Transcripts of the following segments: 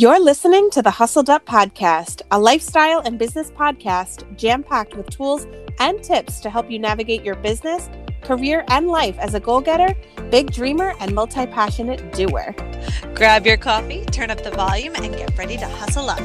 You're listening to the Hustled Up Podcast, a lifestyle and business podcast jam packed with tools and tips to help you navigate your business, career, and life as a goal getter, big dreamer, and multi passionate doer. Grab your coffee, turn up the volume, and get ready to hustle up.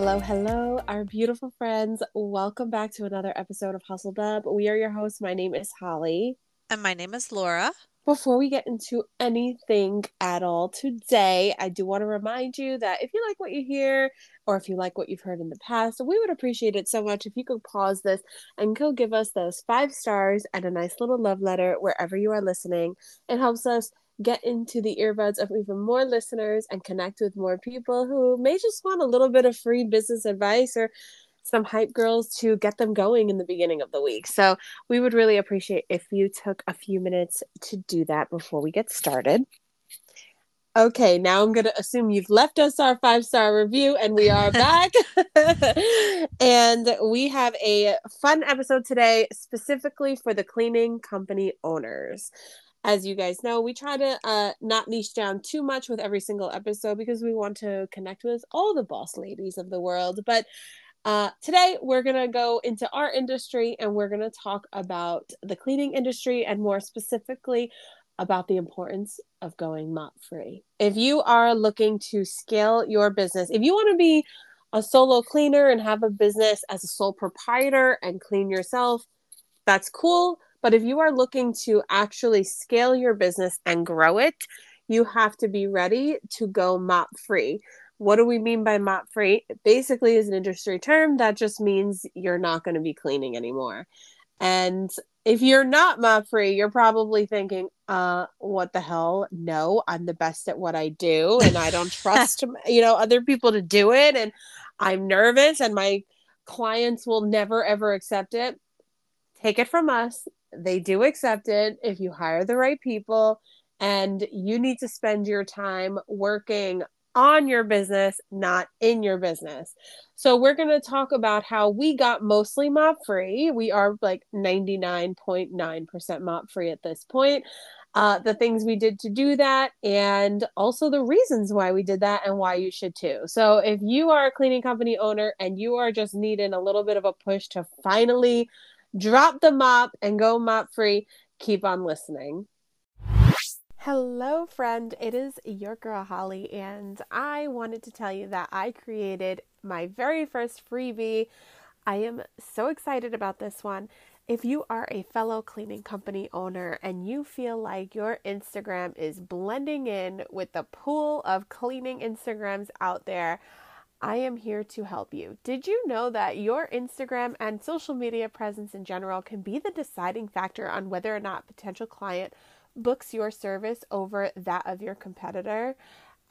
Hello, hello, our beautiful friends. Welcome back to another episode of Hustled Up. We are your hosts. My name is Holly. And my name is Laura. Before we get into anything at all today, I do want to remind you that if you like what you hear or if you like what you've heard in the past, we would appreciate it so much if you could pause this and go give us those five stars and a nice little love letter wherever you are listening. It helps us get into the earbuds of even more listeners and connect with more people who may just want a little bit of free business advice or some hype girls to get them going in the beginning of the week. So, we would really appreciate if you took a few minutes to do that before we get started. Okay, now I'm going to assume you've left us our five star review and we are back. and we have a fun episode today, specifically for the cleaning company owners as you guys know, we try to uh, not niche down too much with every single episode because we want to connect with all the boss ladies of the world. But uh, today, we're going to go into our industry and we're going to talk about the cleaning industry and more specifically about the importance of going mop free. If you are looking to scale your business, if you want to be a solo cleaner and have a business as a sole proprietor and clean yourself, that's cool but if you are looking to actually scale your business and grow it, you have to be ready to go mop free. What do we mean by mop free? It basically is an industry term that just means you're not going to be cleaning anymore. And if you're not mop free, you're probably thinking, uh, what the hell? No, I'm the best at what I do and I don't trust, you know, other people to do it and I'm nervous and my clients will never ever accept it. Take it from us they do accept it if you hire the right people and you need to spend your time working on your business, not in your business. So, we're going to talk about how we got mostly mop free. We are like 99.9% mop free at this point. Uh, the things we did to do that, and also the reasons why we did that, and why you should too. So, if you are a cleaning company owner and you are just needing a little bit of a push to finally drop the mop and go mop free. Keep on listening. Hello, friend. It is your girl Holly, and I wanted to tell you that I created my very first freebie. I am so excited about this one. If you are a fellow cleaning company owner and you feel like your Instagram is blending in with the pool of cleaning Instagrams out there, I am here to help you. Did you know that your Instagram and social media presence in general can be the deciding factor on whether or not potential client books your service over that of your competitor?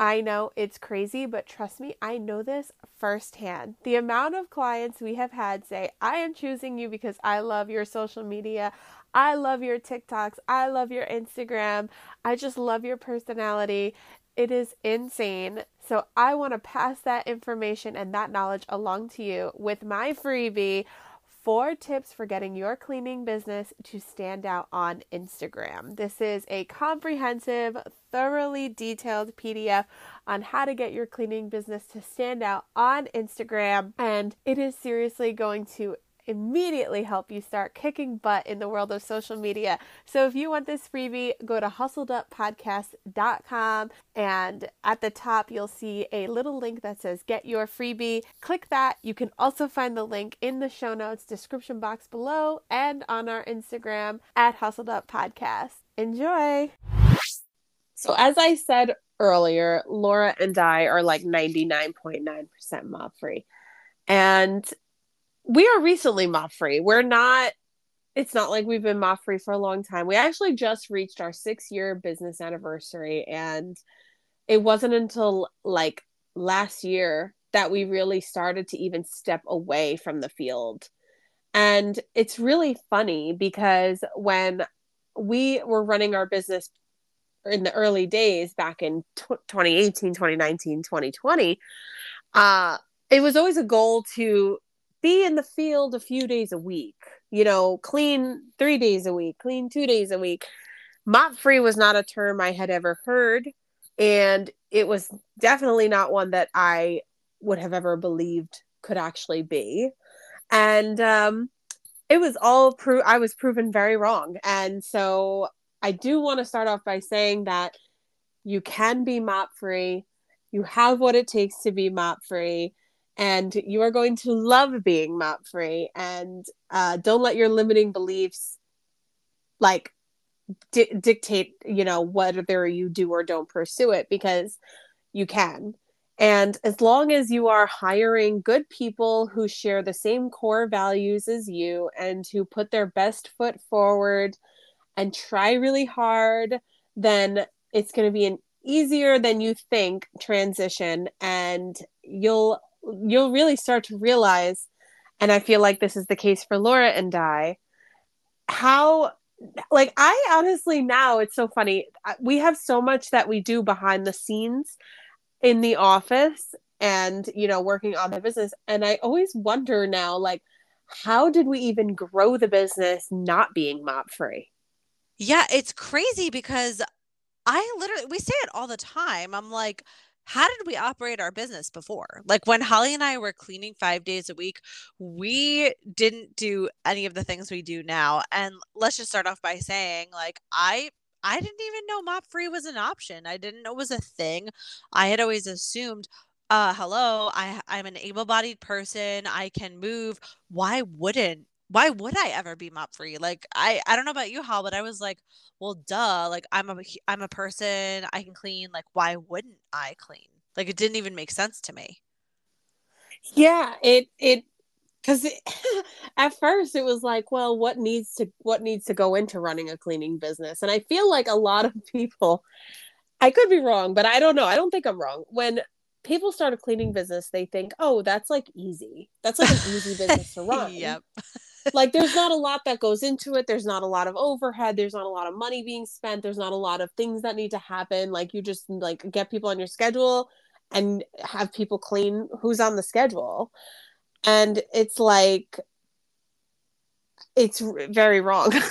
I know it's crazy, but trust me, I know this firsthand. The amount of clients we have had say, I am choosing you because I love your social media. I love your TikToks. I love your Instagram. I just love your personality. It is insane. So I want to pass that information and that knowledge along to you with my freebie four tips for getting your cleaning business to stand out on Instagram. This is a comprehensive, thoroughly detailed PDF on how to get your cleaning business to stand out on Instagram, and it is seriously going to immediately help you start kicking butt in the world of social media. So if you want this freebie, go to hustleduppodcast.com and at the top you'll see a little link that says get your freebie. Click that. You can also find the link in the show notes description box below and on our Instagram at hustleduppodcast. Enjoy. So as I said earlier, Laura and I are like 99.9% mop free. And we are recently mop free. We're not it's not like we've been mop free for a long time. We actually just reached our 6 year business anniversary and it wasn't until like last year that we really started to even step away from the field. And it's really funny because when we were running our business in the early days back in 2018, 2019, 2020, uh, it was always a goal to be in the field a few days a week, you know, clean three days a week, clean two days a week. Mop free was not a term I had ever heard. And it was definitely not one that I would have ever believed could actually be. And um, it was all pro- I was proven very wrong. And so I do want to start off by saying that you can be mop free. You have what it takes to be mop free and you are going to love being mop free and uh, don't let your limiting beliefs like di- dictate you know whether you do or don't pursue it because you can. And as long as you are hiring good people who share the same core values as you and who put their best foot forward and try really hard then it's going to be an easier than you think transition and you'll you'll really start to realize and i feel like this is the case for laura and i how like i honestly now it's so funny. We have so much that we do behind the scenes in the office and you know working on the business. And i always wonder now like how did we even grow the business not being mop free yeah it's crazy because I literally, we say it all the time. I'm like, how did we operate our business before? Like when Holly and I were cleaning five days a week, we didn't do any of the things we do now. And let's just start off by saying, like, I I didn't even know mop free was an option. I didn't know it was a thing. I had always assumed, uh, hello, I I'm an able-bodied person. I can move. Why wouldn't why would I ever be mop free? Like I I don't know about you, Hal, but I was like, well, duh. Like I'm a I'm a person. I can clean. Like why wouldn't I clean? Like it didn't even make sense to me. Yeah, it it because at first it was like, well, what needs to what needs to go into running a cleaning business? And I feel like a lot of people, I could be wrong, but I don't know. I don't think I'm wrong. When people start a cleaning business, they think, oh, that's like easy. That's like an easy business to run. yep like there's not a lot that goes into it. There's not a lot of overhead. There's not a lot of money being spent. There's not a lot of things that need to happen. Like you just like get people on your schedule and have people clean who's on the schedule. And it's like it's very wrong.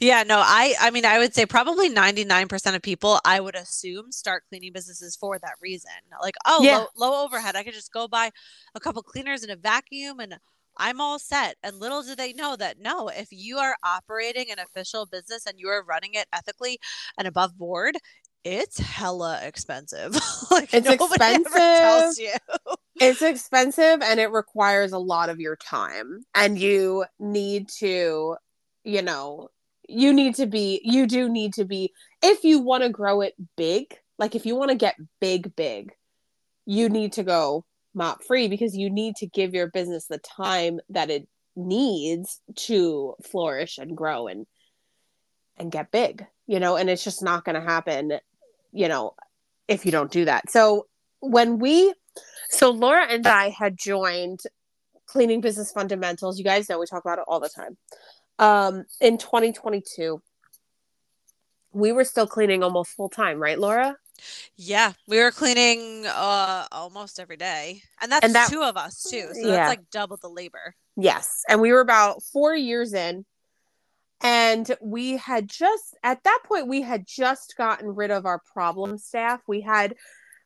Yeah no i i mean i would say probably 99% of people i would assume start cleaning businesses for that reason. Like oh yeah. low, low overhead. I could just go buy a couple cleaners and a vacuum and I'm all set. And little do they know that no, if you are operating an official business and you are running it ethically and above board, it's hella expensive. like it's expensive. tells you. it's expensive and it requires a lot of your time. And you need to, you know, you need to be, you do need to be, if you want to grow it big, like if you want to get big, big, you need to go mop free because you need to give your business the time that it needs to flourish and grow and and get big you know and it's just not going to happen you know if you don't do that. So when we so laura and i had joined cleaning business fundamentals. You guys know we talk about it all the time. Um in 2022 we were still cleaning almost full time right laura yeah, we were cleaning uh almost every day. And that's and that, two of us too. So yeah. that's like double the labor. Yes. And we were about 4 years in and we had just at that point we had just gotten rid of our problem staff. We had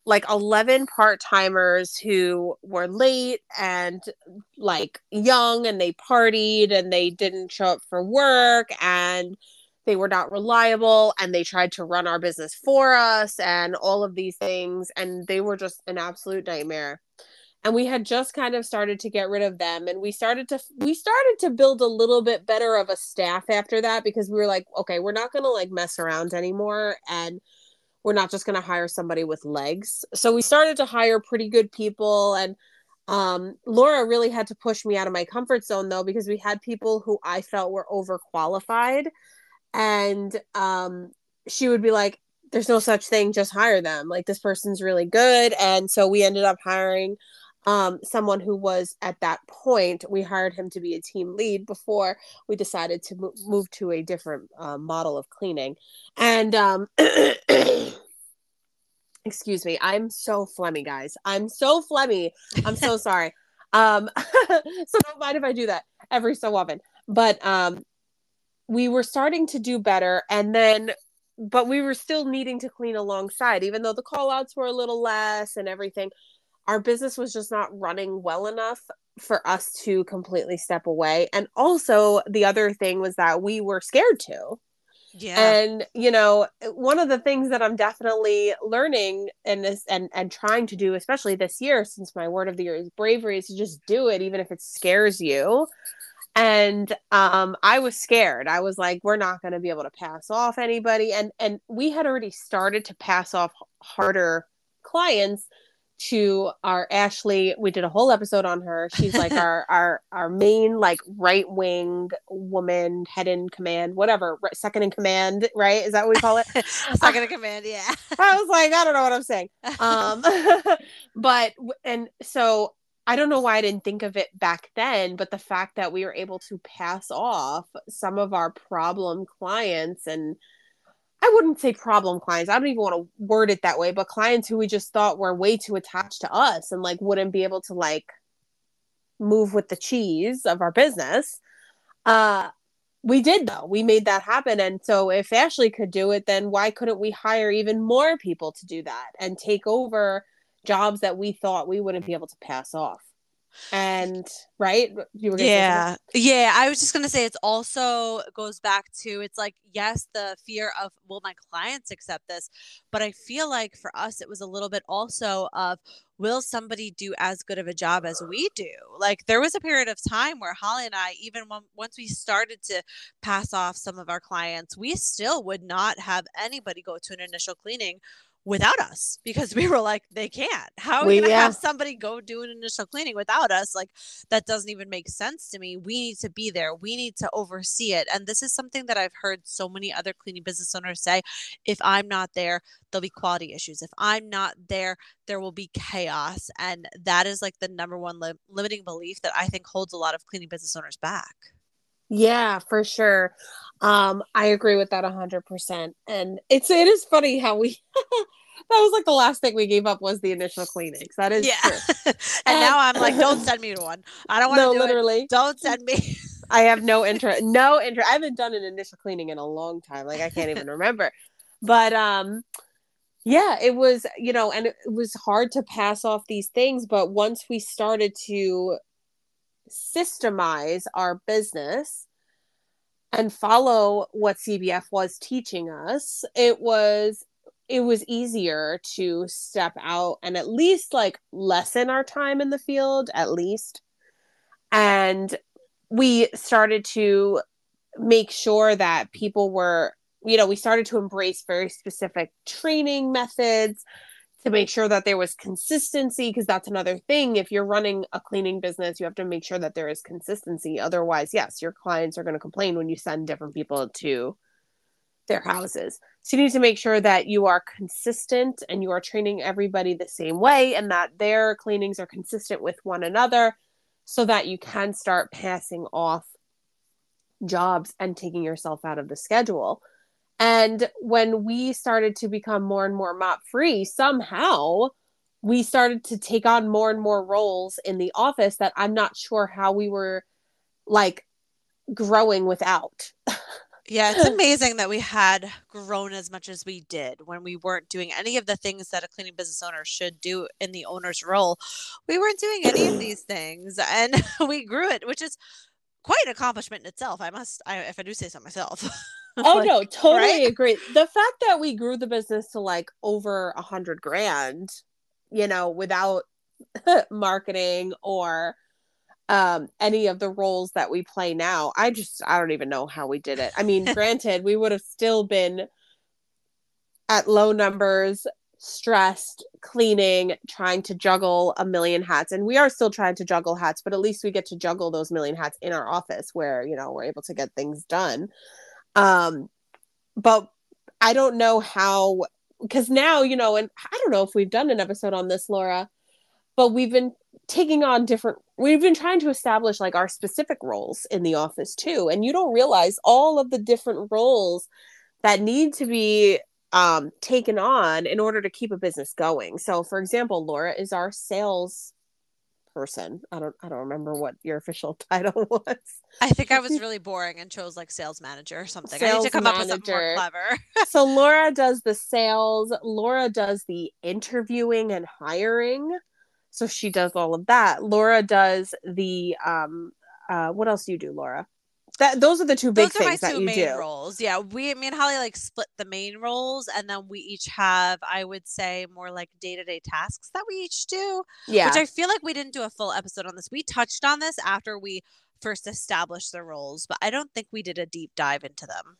like 11 part-timers who were late and like young and they partied and they didn't show up for work and they were not reliable and they tried to run our business for us and all of these things and they were just an absolute nightmare. And we had just kind of started to get rid of them and we started to we started to build a little bit better of a staff after that because we were like okay we're not going to like mess around anymore and we're not just going to hire somebody with legs. So we started to hire pretty good people and um, Laura really had to push me out of my comfort zone though because we had people who I felt were overqualified and um, she would be like there's no such thing just hire them. Like this person's really good. And so we ended up hiring um, someone who was at that point we hired him to be a team lead before we decided to mo- move to a different uh, model of cleaning. And um, excuse me i'm so phlegmy guys. I'm so phlegmy. I'm so sorry. Um, so don't mind if I do that every so often. But um, we were starting to do better, and then, but we were still needing to clean alongside, even though the call outs were a little less and everything. Our business was just not running well enough for us to completely step away. And also, the other thing was that we were scared to. Yeah. And you know, one of the things that I'm definitely learning in this and and trying to do, especially this year, since my word of the year is bravery, is to just do it, even if it scares you. And um, I was scared. I was like, we're not going to be able to pass off anybody. And and we had already started to pass off harder clients to our Ashley. We did a whole episode on her. She's like our our our main like right wing woman, head in command, whatever, second in command, right? Is that what we call it? second in command, yeah. I was like, I don't know what I'm saying. Um, but and so I don't know why I didn't think of it back then, but the fact that we were able to pass off some of our problem clients and I wouldn't say problem clients. I don't even want to word it that way, but clients who we just thought were way too attached to us and like wouldn't be able to like move with the cheese of our business. Uh we did though. We made that happen. And so if Ashley could do it, then why couldn't we hire even more people to do that and take over jobs that we thought we wouldn't be able to pass off? and right? You were yeah. yeah i was just gonna say it's also goes back to it's like yes the fear of will my clients accept this? But i feel like for us it was a little bit also of will somebody do as good of a job as we do? Like there was a period of time where holly and i even when, once we started to pass off some of our clients we still would not have anybody go to an initial cleaning without us because we were like they can't. How are we, gonna yeah. have somebody go do an initial cleaning without us? Like that doesn't even make sense to me. We need to be there. We need to oversee it. And this is something that i've heard so many other cleaning business owners say if i'm not there there'll be quality issues. If i'm not there there will be chaos. And that is like the number one li- limiting belief that i think holds a lot of cleaning business owners back. Yeah, for sure. Um, I agree with that a hundred percent. And it's it is funny how we was like the last thing we gave up was the initial cleanings. That is yeah. and, and, now I'm like, don't send me to one. I don't want to no, do literally. It. Don't send me. I have no interest. No interest. I haven't done an initial cleaning in a long time. Like I can't even remember. But um yeah, it was, you know, and it was hard to pass off these things, but once we started to systemize our business and follow what CBF was teaching us, it was it was easier to step out and at least like lessen our time in the field at least. And we started to make sure that people were you know we started to embrace very specific training methods to make sure that there was consistency because that's another thing. If you're running a cleaning business you have to make sure that there is consistency. Otherwise yes your clients are going to complain when you send different people to their houses so you need to make sure that you are consistent and you are training everybody the same way and that their cleanings are consistent with one another so that you can start passing off jobs and taking yourself out of the schedule and when we started to become more and more mop free, somehow we started to take on more and more roles in the office that I'm not sure how we were like growing without. yeah, it's amazing that we had grown as much as we did when we weren't doing any of the things that a cleaning business owner should do in the owner's role. We weren't doing any of these things and we grew it, which is quite an accomplishment in itself. I must, I, if I do say so myself. oh like, no totally right? agree the fact that we grew the business to like over a hundred grand you know without marketing or um any of the roles that we play now i just i don't even know how we did it. I mean granted we would have still been at low numbers stressed cleaning trying to juggle a million hats and we are still trying to juggle hats but at least we get to juggle those million hats in our office where you know we're able to get things done. Um, but I don't know how because now you know, and I don't know if we've done an episode on this, Laura, but we've been taking on different we've been trying to establish like our specific roles in the office too and you don't realize all of the different roles that need to be um, taken on in order to keep a business going so for example laura is our sales person. I don't I don't remember what your official title was. I think I was really boring and chose like sales manager or something. Sales I need to come manager. up with something more clever. so Laura does the sales, Laura does the interviewing and hiring. So she does all of that. Laura does the um uh what else do you do, Laura? that those are the two big those things that you do. Roles, yeah. We, me and Holly, like split the main roles, and then we each have, I would say, more like day to day tasks that we each do. Yeah, which I feel like we didn't do a full episode on this. We touched on this after we first established the roles, but I don't think we did a deep dive into them.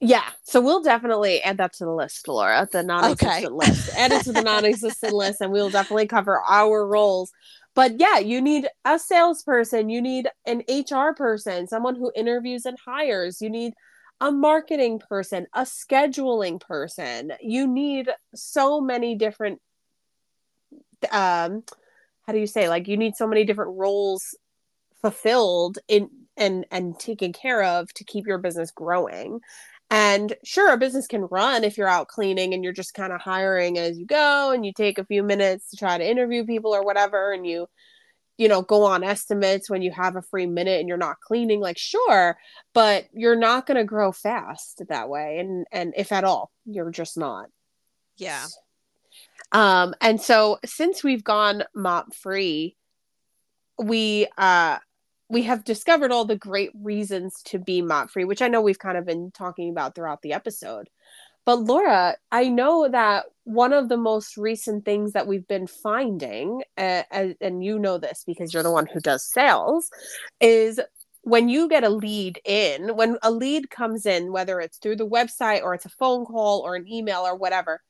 Yeah, so we'll definitely add that to the list, Laura, the non-existent okay. list. Add it to the non-existent list, and we'll definitely cover our roles but yeah, you need a salesperson, you need an HR person, someone who interviews and hires, you need a marketing person, a scheduling person. You need so many different um how do you say like you need so many different roles fulfilled in and and taken care of to keep your business growing and sure, a business can run if you're out cleaning and you're just kind of hiring as you go and you take a few minutes to try to interview people or whatever and you you know go on estimates when you have a free minute and you're not cleaning like sure but you're not going to grow fast that way and and if at all you're just not. Yeah. Um and so since we've gone mop free we uh we have discovered all the great reasons to be mop free, which I know we've kind of been talking about throughout the episode. But Laura, I know that one of the most recent things that we've been finding, uh, and you know this because you're the one who does sales, is when you get a lead in, when a lead comes in, whether it's through the website or it's a phone call or an email or whatever,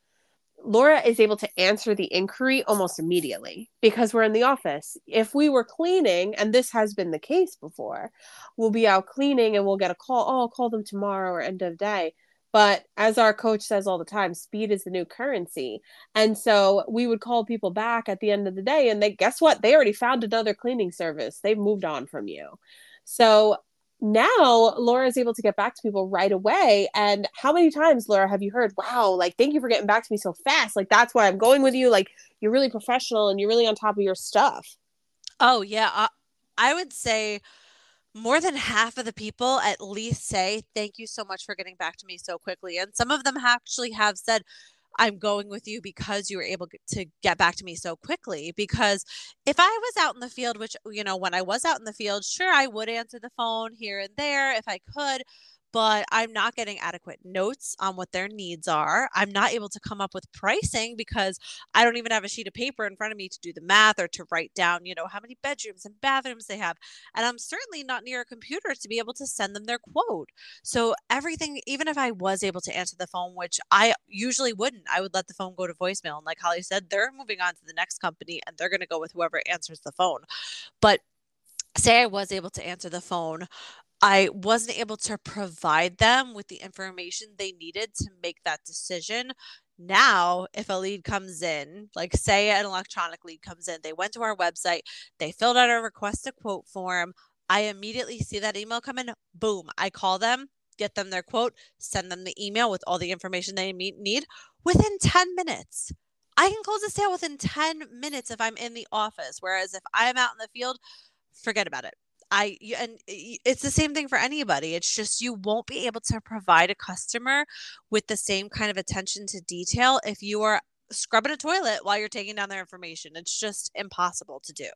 Laura is able to answer the inquiry almost immediately because we're in the office. If we were cleaning, and this has been the case before, we'll be out cleaning and we'll get a call. Oh, I'll call them tomorrow or end of day. But as our coach says all the time, speed is the new currency. And so we would call people back at the end of the day, and they guess what? They already found another cleaning service. They've moved on from you. So now Laura is able to get back to people right away. And how many times, Laura, have you heard, wow, like, thank you for getting back to me so fast? Like, that's why I'm going with you. Like, you're really professional and you're really on top of your stuff. Oh, yeah. I, I would say more than half of the people at least say, thank you so much for getting back to me so quickly. And some of them actually have said, I'm going with you because you were able to get back to me so quickly. Because if I was out in the field, which, you know, when I was out in the field, sure, I would answer the phone here and there if I could but I'm not getting adequate notes on what their needs are. I'm not able to come up with pricing because I don't even have a sheet of paper in front of me to do the math or to write down, you know, how many bedrooms and bathrooms they have. And I'm certainly not near a computer to be able to send them their quote. So everything, even if I was able to answer the phone, which I usually wouldn't, I would let the phone go to voicemail. And like Holly said, they're moving on to the next company and they're going to go with whoever answers the phone. But say I was able to answer the phone, I wasn't able to provide them with the information they needed to make that decision. Now, if a lead comes in, like say an electronic lead comes in, they went to our website, they filled out a request a quote form. I immediately see that email come in. Boom. I call them, get them their quote, send them the email with all the information they need within 10 minutes. I can close a sale within 10 minutes if I'm in the office. Whereas if I'm out in the field, forget about it. I and it's the same thing for anybody. It's just you won't be able to provide a customer with the same kind of attention to detail if you are scrubbing a toilet while you're taking down their information. It's just impossible to do.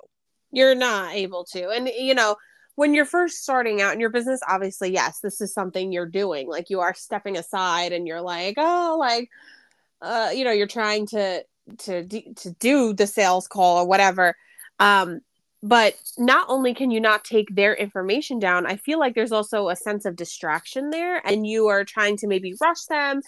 You're not able to. And you know, when you're first starting out in your business, obviously, yes, this is something you're doing. Like you are stepping aside and you're like, oh, like uh, you know, you're trying to to to do the sales call or whatever. Um, but not only can you not take their information down i feel like there's also a sense of distraction there and you are trying to maybe rush them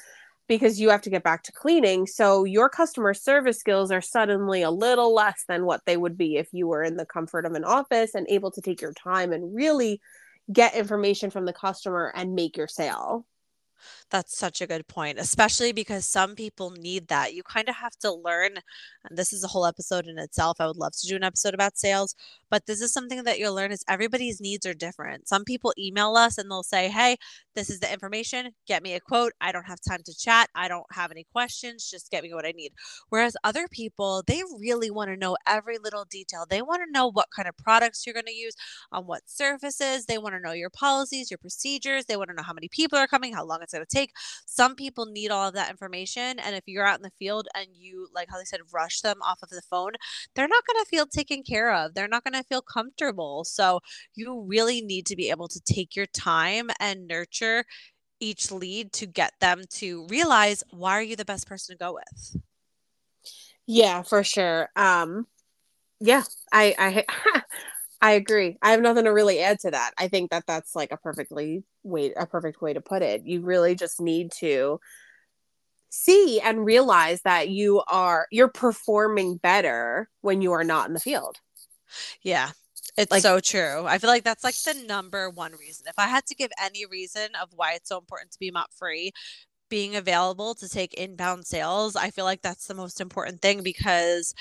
because you have to get back to cleaning. So your customer service skills are suddenly a little less than what they would be if you were in the comfort of an office and able to take your time and really get information from the customer and make your sale That's such a good point, especially because some people need that. You kind of have to learn, and this is a whole episode in itself. I would love to do an episode about sales, but this is something that you'll learn is everybody's needs are different. Some people email us and they'll say, "Hey, this is the information. Get me a quote. I don't have time to chat. I don't have any questions. Just get me what I need." Whereas other people, they really want to know every little detail. They want to know what kind of products you're going to use, on what surfaces. They want to know your policies, your procedures. They want to know how many people are coming, how long it's going to take. Some people need all of that information. And if you're out in the field and you, like Holly said, rush them off of the phone, they're not going to feel taken care of. They're not going to feel comfortable. So you really need to be able to take your time and nurture each lead to get them to realize why are you the best person to go with yeah for sure um yeah i i I agree. I have nothing to really add to that. I think that that's like a perfectly way a perfect way to put it. You really just need to see and realize that you are you're performing better when you are not in the field. Yeah. It's like, so true. I feel like that's like the number one reason. If I had to give any reason of why it's so important to be mop free, being available to take inbound sales, I feel like that's the most important thing because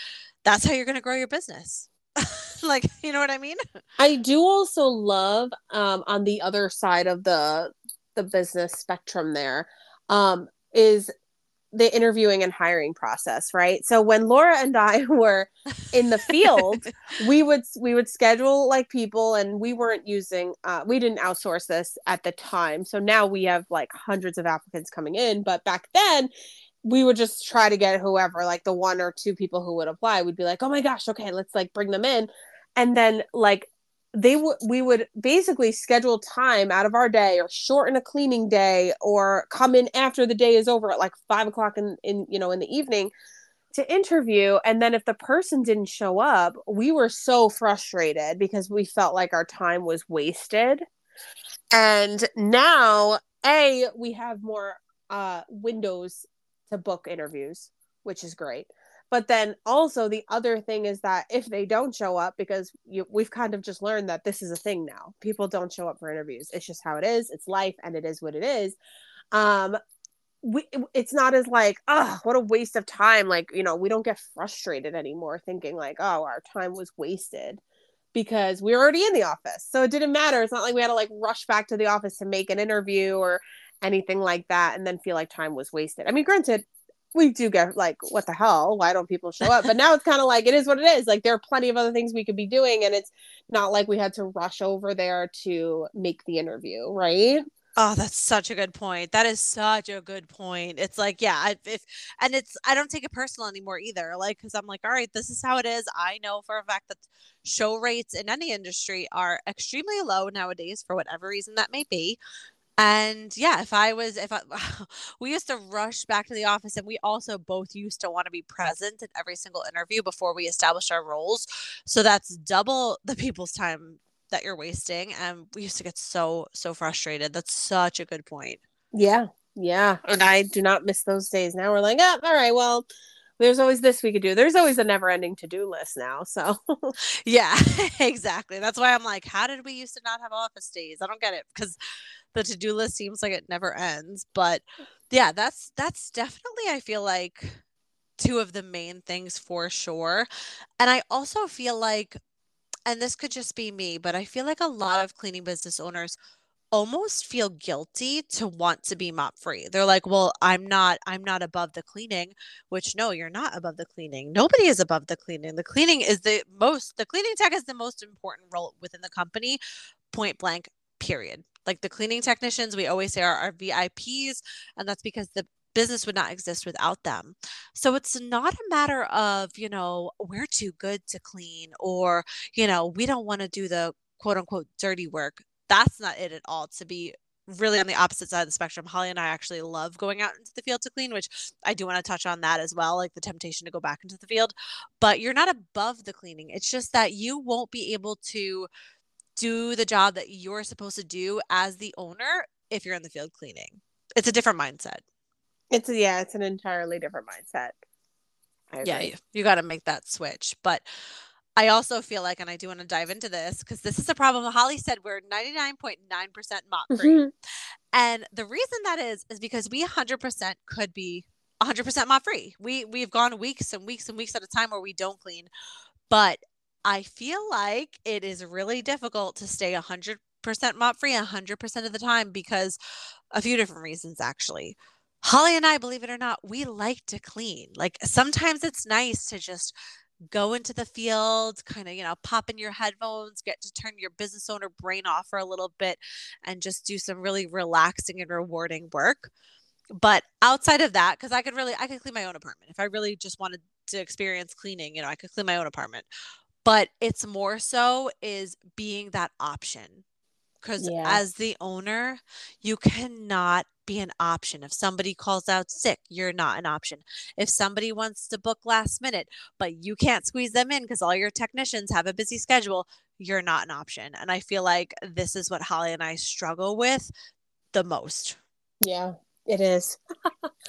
that's how you're going to grow your business. like you know what i mean? I do also love um on the other side of the the business spectrum there um is the interviewing and hiring process right? So when laura and i were in the field we would we would schedule like people and we weren't using uh, we didn't outsource this at the time. So now we have like hundreds of applicants coming in but back then we would just try to get whoever, like the one or two people who would apply, we'd be like, oh my gosh, okay, let's like bring them in. And then like they would we would basically schedule time out of our day or shorten a cleaning day or come in after the day is over at like five o'clock in, in you know in the evening to interview and then if the person didn't show up we were so frustrated because we felt like our time was wasted and now a we have more uh windows to book interviews, which is great. But then also the other thing is that if they don't show up, because you, we've kind of just learned that this is a thing now, people don't show up for interviews. It's just how it is. It's life, and it is what it is. Um, we it's not as like oh what a waste of time like you know we don't get frustrated anymore thinking like oh our time was wasted because we were already in the office so it didn't matter it's not like we had to like rush back to the office to make an interview or anything like that and then feel like time was wasted. I mean, granted, we do get like, what the hell? Why don't people show up? But now it's kind of like it is what it is. Like there are plenty of other things we could be doing, and it's not like we had to rush over there to make the interview, right? Oh, that's such a good point. That is such a good point. It's like, yeah, if and it's I don't take it personal anymore either. Like, because I'm like, all right, this is how it is. I know for a fact that show rates in any industry are extremely low nowadays for whatever reason that may be. And yeah, if I was, if I, we used to rush back to the office and we also both used to want to be present at every single interview before we established our roles. So that's double the people's time that you're wasting. And we used to get so, so frustrated. That's such a good point. Yeah. Yeah. And I do not miss those days. Now we're like, oh, all right, well, there's always this we could do. There's always a never ending to do list now. So, yeah, exactly. That's why I'm like, how did we used to not have office days? I don't get it because the to do list seems like it never ends. But yeah, that's that's definitely I feel like two of the main things for sure. And I also feel like and this could just be me, but I feel like a lot of cleaning business owners almost feel guilty to want to be mop free. They're like, "Well, I'm not I'm not above the cleaning," which no, you're not above the cleaning. Nobody is above the cleaning. The cleaning is the most the cleaning tech is the most important role within the company, point blank, period. Like the cleaning technicians, we always say are our VIPs, and that's because the business would not exist without them. So it's not a matter of, you know, we're too good to clean or, you know, we don't want to do the quote unquote dirty work that's not it at all to be really on the opposite side of the spectrum. Holly and I actually love going out into the field to clean, which I do want to touch on that as well, like the temptation to go back into the field. But you're not above the cleaning. It's just that you won't be able to do the job that you're supposed to do as the owner if you're in the field cleaning. It's a different mindset. It's a, yeah, it's an entirely different mindset. Yeah, you, you got to make that switch. But I also feel like, and I do want to dive into this because this is a problem. Holly said we're 99.9% mop free. Mm-hmm. And the reason that is is because we 100% could be 100% mop free. We we've gone weeks and weeks and weeks at a time where we don't clean. But I feel like it is really difficult to stay 100% mop free 100% of the time because a few different reasons actually. Holly and I, believe it or not, we like to clean. Like sometimes it's nice to just go into the field, kind of, you know, pop in your headphones, get to turn your business owner brain off for a little bit and just do some really relaxing and rewarding work. But outside of that, because I could really, I could clean my own apartment. If I really just wanted to experience cleaning, you know, I could clean my own apartment. But it's more so is being that option because yeah. as the owner, you cannot be an option. If somebody calls out sick, you're not an option. If somebody wants to book last minute, but you can't squeeze them in because all your technicians have a busy schedule, you're not an option. And I feel like this is what Holly and I struggle with the most. Yeah, it is.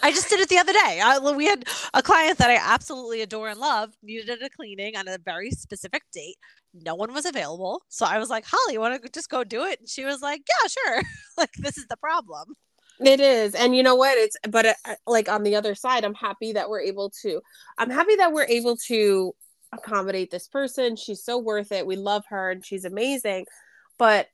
I just did it the other day. I, we had a client that I absolutely adore and love needed a cleaning on a very specific date no one was available. So I was like, Holly, you want to just go do it? And she was like, Yeah, sure. like, this is the problem. It is. And you know what? It's, but uh, uh, like on the other side, I'm happy that we're able to, I'm happy that we're able to accommodate this person. She's so worth it. We love her and she's amazing. But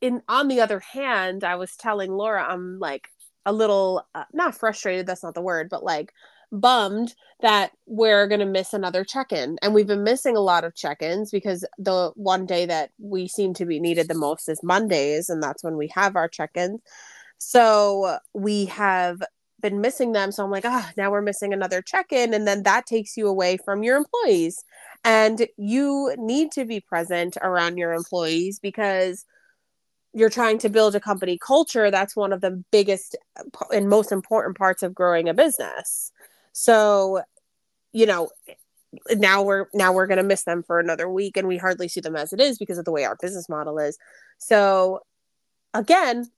in, on the other hand, I was telling Laura, I'm like a little, uh, not frustrated, that's not the word, but like, bummed that we're going to miss another check-in. And we've been missing a lot of check-ins because the one day that we seem to be needed the most is mondays and that's when we have our check-ins. So we have been missing them. So i'm like ah oh, now we're missing another check-in. And then that takes you away from your employees. And you need to be present around your employees because you're trying to build a company culture that's one of the biggest uh, and most important parts of growing a business so, you know, now we're now we're going to miss them for another week and we hardly see them as it is because of the way our business model is. So, again,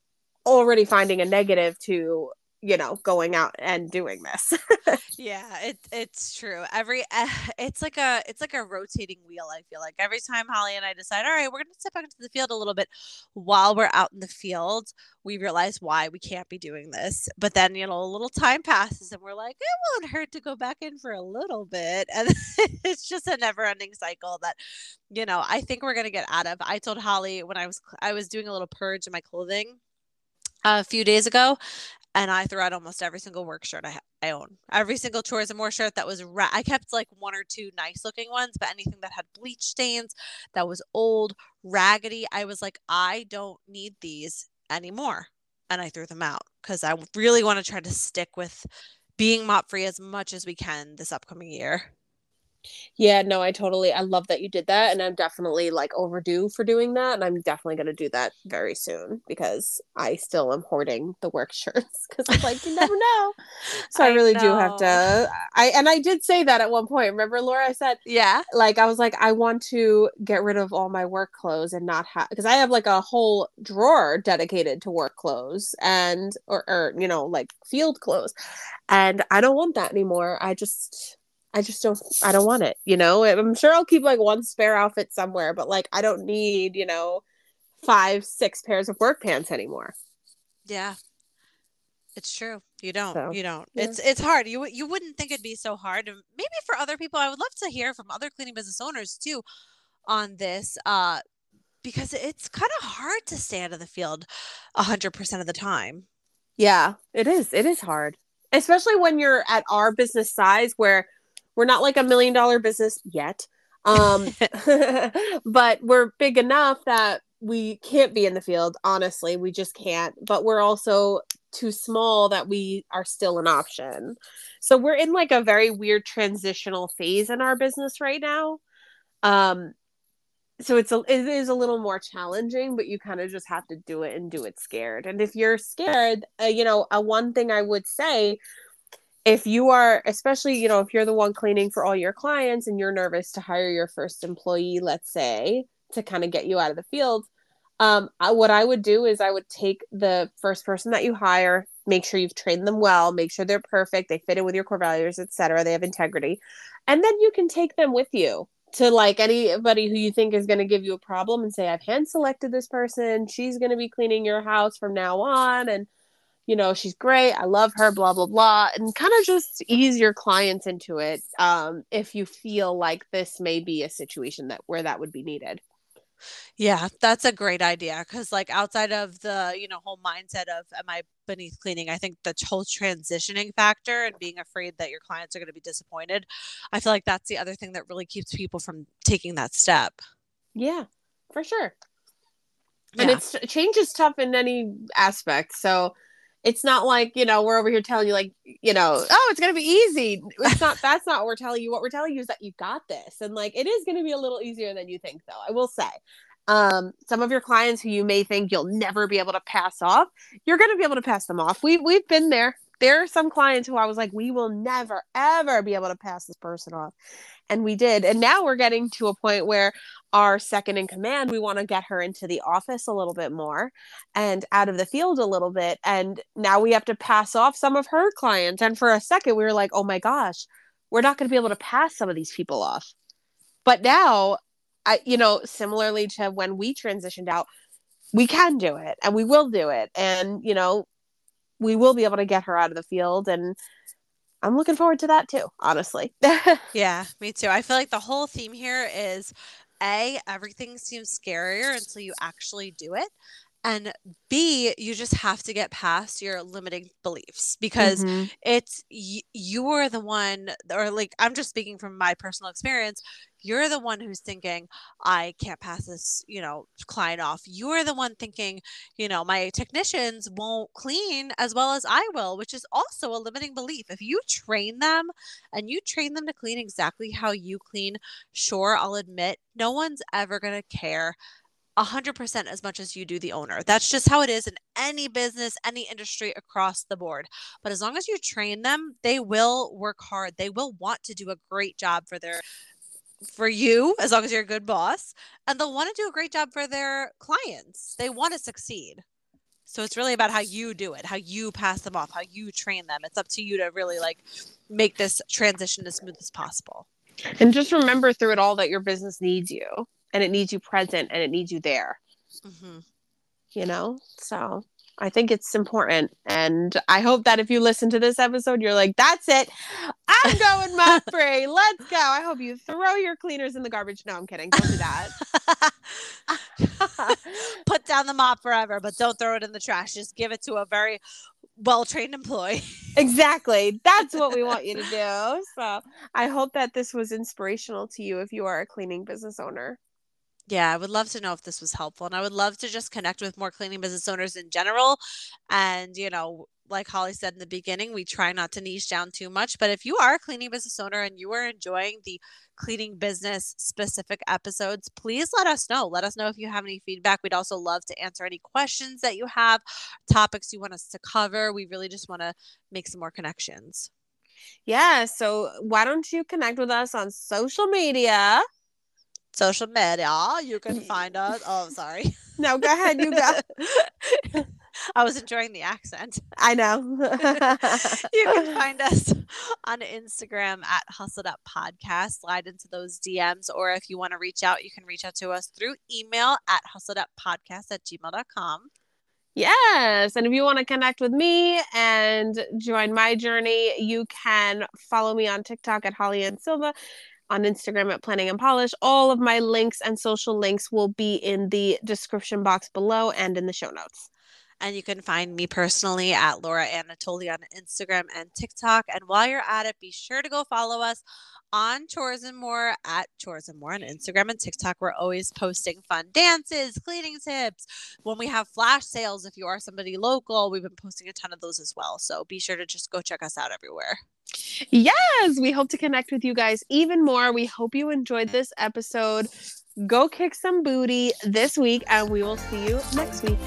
already finding a negative to you know going out and doing this. Yeah it, it's true. Every uh, it's like a it's like a rotating wheel i feel like. Every time holly and i decide all right we're going to step back into the field a little bit while we're out in the field we realize why we can't be doing this. But then you know a little time passes and we're like it won't hurt to go back in for a little bit. And it's just a never ending cycle that you know i think we're going to get out of. I told holly when i was i was doing a little purge in my clothing a few days ago and I threw out almost every single work shirt I, I own. Every single chores and more shirt that was ra- I kept like one or two nice looking ones, but anything that had bleach stains, that was old, raggedy, I was like, I don't need these anymore, and I threw them out because I really want to try to stick with being mop free as much as we can this upcoming year. Yeah, no, I totally I love that you did that and I'm definitely like overdue for doing that and I'm definitely going to do that very soon because I still am hoarding the work shirts cuz I'm like you never know. So I, I really know. do have to I and I did say that at one point. Remember Laura I said Yeah. Like I was like I want to get rid of all my work clothes and not have because I have like a whole drawer dedicated to work clothes and or or you know like field clothes and I don't want that anymore. I just I just don't I don't want it, you know. I'm sure I'll keep like one spare outfit somewhere, but like I don't need, you know, five, six pairs of work pants anymore. Yeah. It's true. You don't. So, you don't. Yeah. It's it's hard. You you wouldn't think it'd be so hard. Maybe for other people, I would love to hear from other cleaning business owners too on this uh because it's kind of hard to stay out of the field 100% of the time. Yeah, it is. It is hard. Especially when you're at our business size where we're not like a million dollar business yet. Um, but we're big enough that we can't be in the field. Honestly, we just can't. But we're also too small that we are still an option. So we're in like a very weird transitional phase in our business right now. Um, so it's a it is a little more challenging but you kind of just have to do it and do it scared and if you're scared uh, you know a one thing i would say if you are especially you know if you're the one cleaning for all your clients and you're nervous to hire your first employee let's say to kind of get you out of the field um, I, what i would do is i would take the first person that you hire make sure you've trained them well make sure they're perfect they fit in with your core values etc they have integrity and then you can take them with you to like anybody who you think is going to give you a problem and say I've hand selected this person. She's going to be cleaning your house from now on and you know, she's great. I love her, blah, blah, blah. And kind of just ease your clients into it um, if you feel like this may be a situation that where that would be needed. Yeah, that's a great idea because, like, outside of the you know whole mindset of "Am I beneath cleaning?" I think the whole transitioning factor and being afraid that your clients are going to be disappointed. I feel like that's the other thing that really keeps people from taking that step. Yeah, for sure. And yeah. it's change is tough in any aspect. So it's not like you know we're over here telling you like you know oh it's gonna be easy. It's not that's not what we're telling you. What we're telling you is that you got this and like it is gonna be a little easier than you think though i will say. Um, some of your clients who you may think you'll never be able to pass off you're gonna be able to pass them off. We've, we've been there. There are some clients who i was like we will never ever be able to pass this person off and we did. And now we're getting to a point where our second in command we want to get her into the office a little bit more and out of the field a little bit. And now we have to pass off some of her clients. And for a second we were like oh my gosh we're not going to be able to pass some of these people off. But now i you know similarly to when we transitioned out we can do it and we will do it. And you know we will be able to get her out of the field and I'm looking forward to that too, honestly. yeah, me too. I feel like the whole theme here is A, everything seems scarier until you actually do it. And B, you just have to get past your limiting beliefs because mm-hmm. it's y- you're the one, or like I'm just speaking from my personal experience you're the one who's thinking i can't pass this you know client off you're the one thinking you know my technicians won't clean as well as i will which is also a limiting belief if you train them and you train them to clean exactly how you clean sure i'll admit no one's ever going to care 100% as much as you do the owner. That's just how it is in any business, any industry across the board. But as long as you train them, they will work hard. They will want to do a great job for their for you as long as you're a good boss and they'll want to do a great job for their clients. They want to succeed. So it's really about how you do it how you pass them off how you train them. It's up to you to really like make this transition as smooth as possible. And just remember through it all that your business needs you and it needs you present and it needs you there. Mm-hmm. you know? So I think it's important. And I hope that if you listen to this episode, you're like, that's it. I'm going mop free. Let's go. I hope you throw your cleaners in the garbage. No, I'm kidding. Don't do that. Put down the mop forever, but don't throw it in the trash. Just give it to a very well trained employee. exactly. That's what we want you to do. So I hope that this was inspirational to you if you are a cleaning business owner. Yeah, I would love to know if this was helpful. And I would love to just connect with more cleaning business owners in general. And, you know, like Holly said in the beginning, we try not to niche down too much. But if you are a cleaning business owner and you are enjoying the cleaning business specific episodes, please let us know. Let us know if you have any feedback. We'd also love to answer any questions that you have, topics you want us to cover. We really just want to make some more connections. Yeah. So why don't you connect with us on social media? Social media. Ah, you can find us. Oh, sorry. No, go ahead. You go. I was enjoying the accent. I know. you can find us on Instagram at Hustled Up Podcast. Slide into those DMs, or if you want to reach out, you can reach out to us through email at hustleduppodcast at gmail.com. Yes. And if you want to connect with me and join my journey, you can follow me on TikTok at Holly and Silva on Instagram at Planning and Polish. All of my links and social links will be in the description box below and in the show notes. And you can find me personally at Laura Ann Natoli on Instagram and TikTok. And while you're at it, be sure to go follow us on Chores and More at Chores and More on Instagram and TikTok. We're always posting fun dances, cleaning tips. When we have flash sales, if you are somebody local, we've been posting a ton of those as well. So be sure to just go check us out everywhere. Yes, we hope to connect with you guys even more. We hope you enjoyed this episode. Go kick some booty this week, and we will see you next week.